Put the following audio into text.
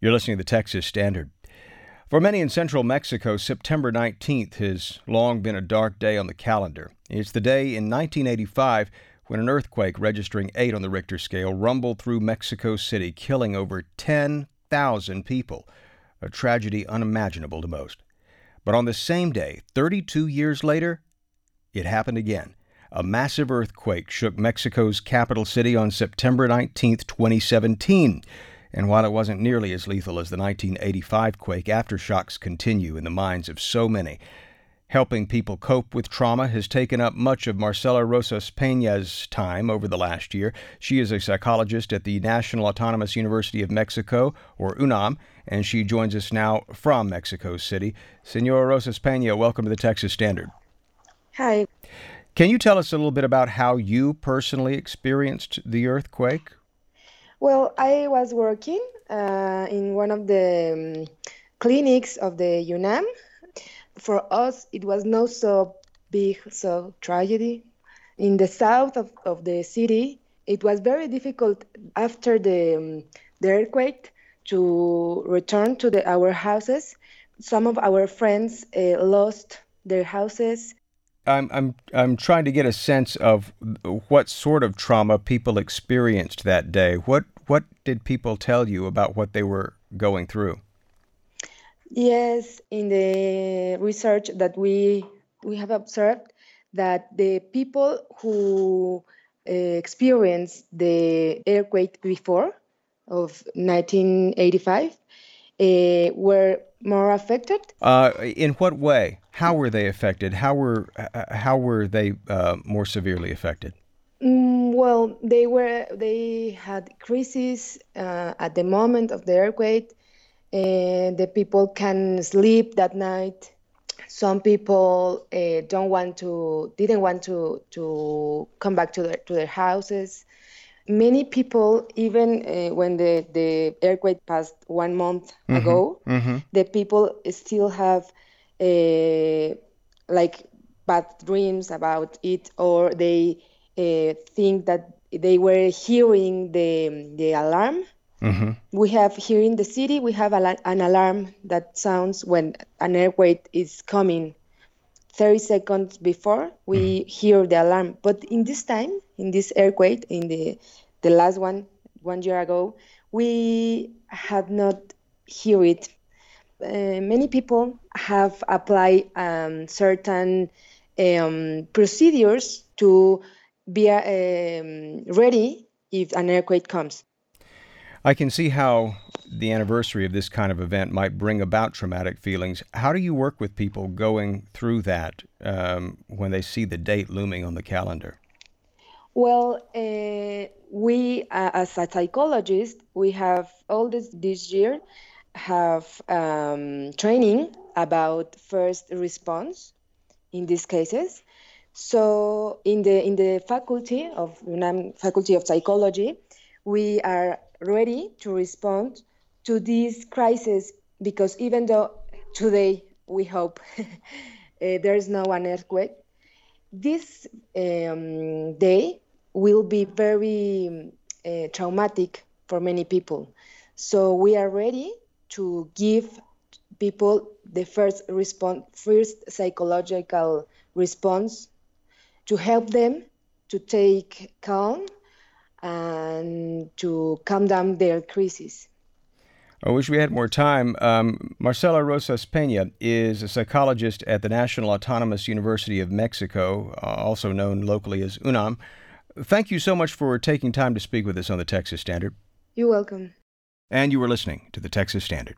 You're listening to the Texas Standard. For many in central Mexico, September 19th has long been a dark day on the calendar. It's the day in 1985 when an earthquake registering 8 on the Richter scale rumbled through Mexico City, killing over 10,000 people, a tragedy unimaginable to most. But on the same day, 32 years later, it happened again. A massive earthquake shook Mexico's capital city on September 19, 2017. And while it wasn't nearly as lethal as the 1985 quake, aftershocks continue in the minds of so many. Helping people cope with trauma has taken up much of Marcela Rosas Pena's time over the last year. She is a psychologist at the National Autonomous University of Mexico, or UNAM, and she joins us now from Mexico City. Senora Rosas Pena, welcome to the Texas Standard. Hi. Can you tell us a little bit about how you personally experienced the earthquake? Well, I was working uh, in one of the um, clinics of the UNAM. For us, it was not so big, so tragedy. In the south of, of the city, it was very difficult after the, um, the earthquake to return to the, our houses. Some of our friends uh, lost their houses I'm I'm I'm trying to get a sense of what sort of trauma people experienced that day. What what did people tell you about what they were going through? Yes, in the research that we we have observed that the people who uh, experienced the earthquake before of 1985 uh, were more affected. Uh, in what way? How were they affected? How were how were they uh, more severely affected? Mm, well, they were they had crises uh, at the moment of the earthquake, and the people can sleep that night. Some people uh, don't want to didn't want to to come back to their to their houses. Many people, even uh, when the, the earthquake passed one month mm-hmm. ago, mm-hmm. the people still have uh, like bad dreams about it, or they uh, think that they were hearing the the alarm. Mm-hmm. We have here in the city, we have a, an alarm that sounds when an earthquake is coming. 30 seconds before we mm-hmm. hear the alarm. But in this time, in this earthquake, in the the last one one year ago, we had not hear it uh, many people have applied um, certain um, procedures to be um, ready if an earthquake comes. I can see how the anniversary of this kind of event might bring about traumatic feelings. How do you work with people going through that um, when they see the date looming on the calendar? Well, uh, we, uh, as a psychologist, we have all this this year have um, training about first response in these cases. So in the in the faculty of UNAM Faculty of Psychology, we are ready to respond to this crisis because even though today we hope uh, there is no one earthquake, this um, day will be very uh, traumatic for many people. So we are ready to give people the first response, first psychological response to help them to take calm and to calm down their crisis. I wish we had more time. Um, Marcela Rosas Pena is a psychologist at the National Autonomous University of Mexico, uh, also known locally as UNAM. Thank you so much for taking time to speak with us on the Texas Standard. You're welcome and you were listening to the Texas Standard.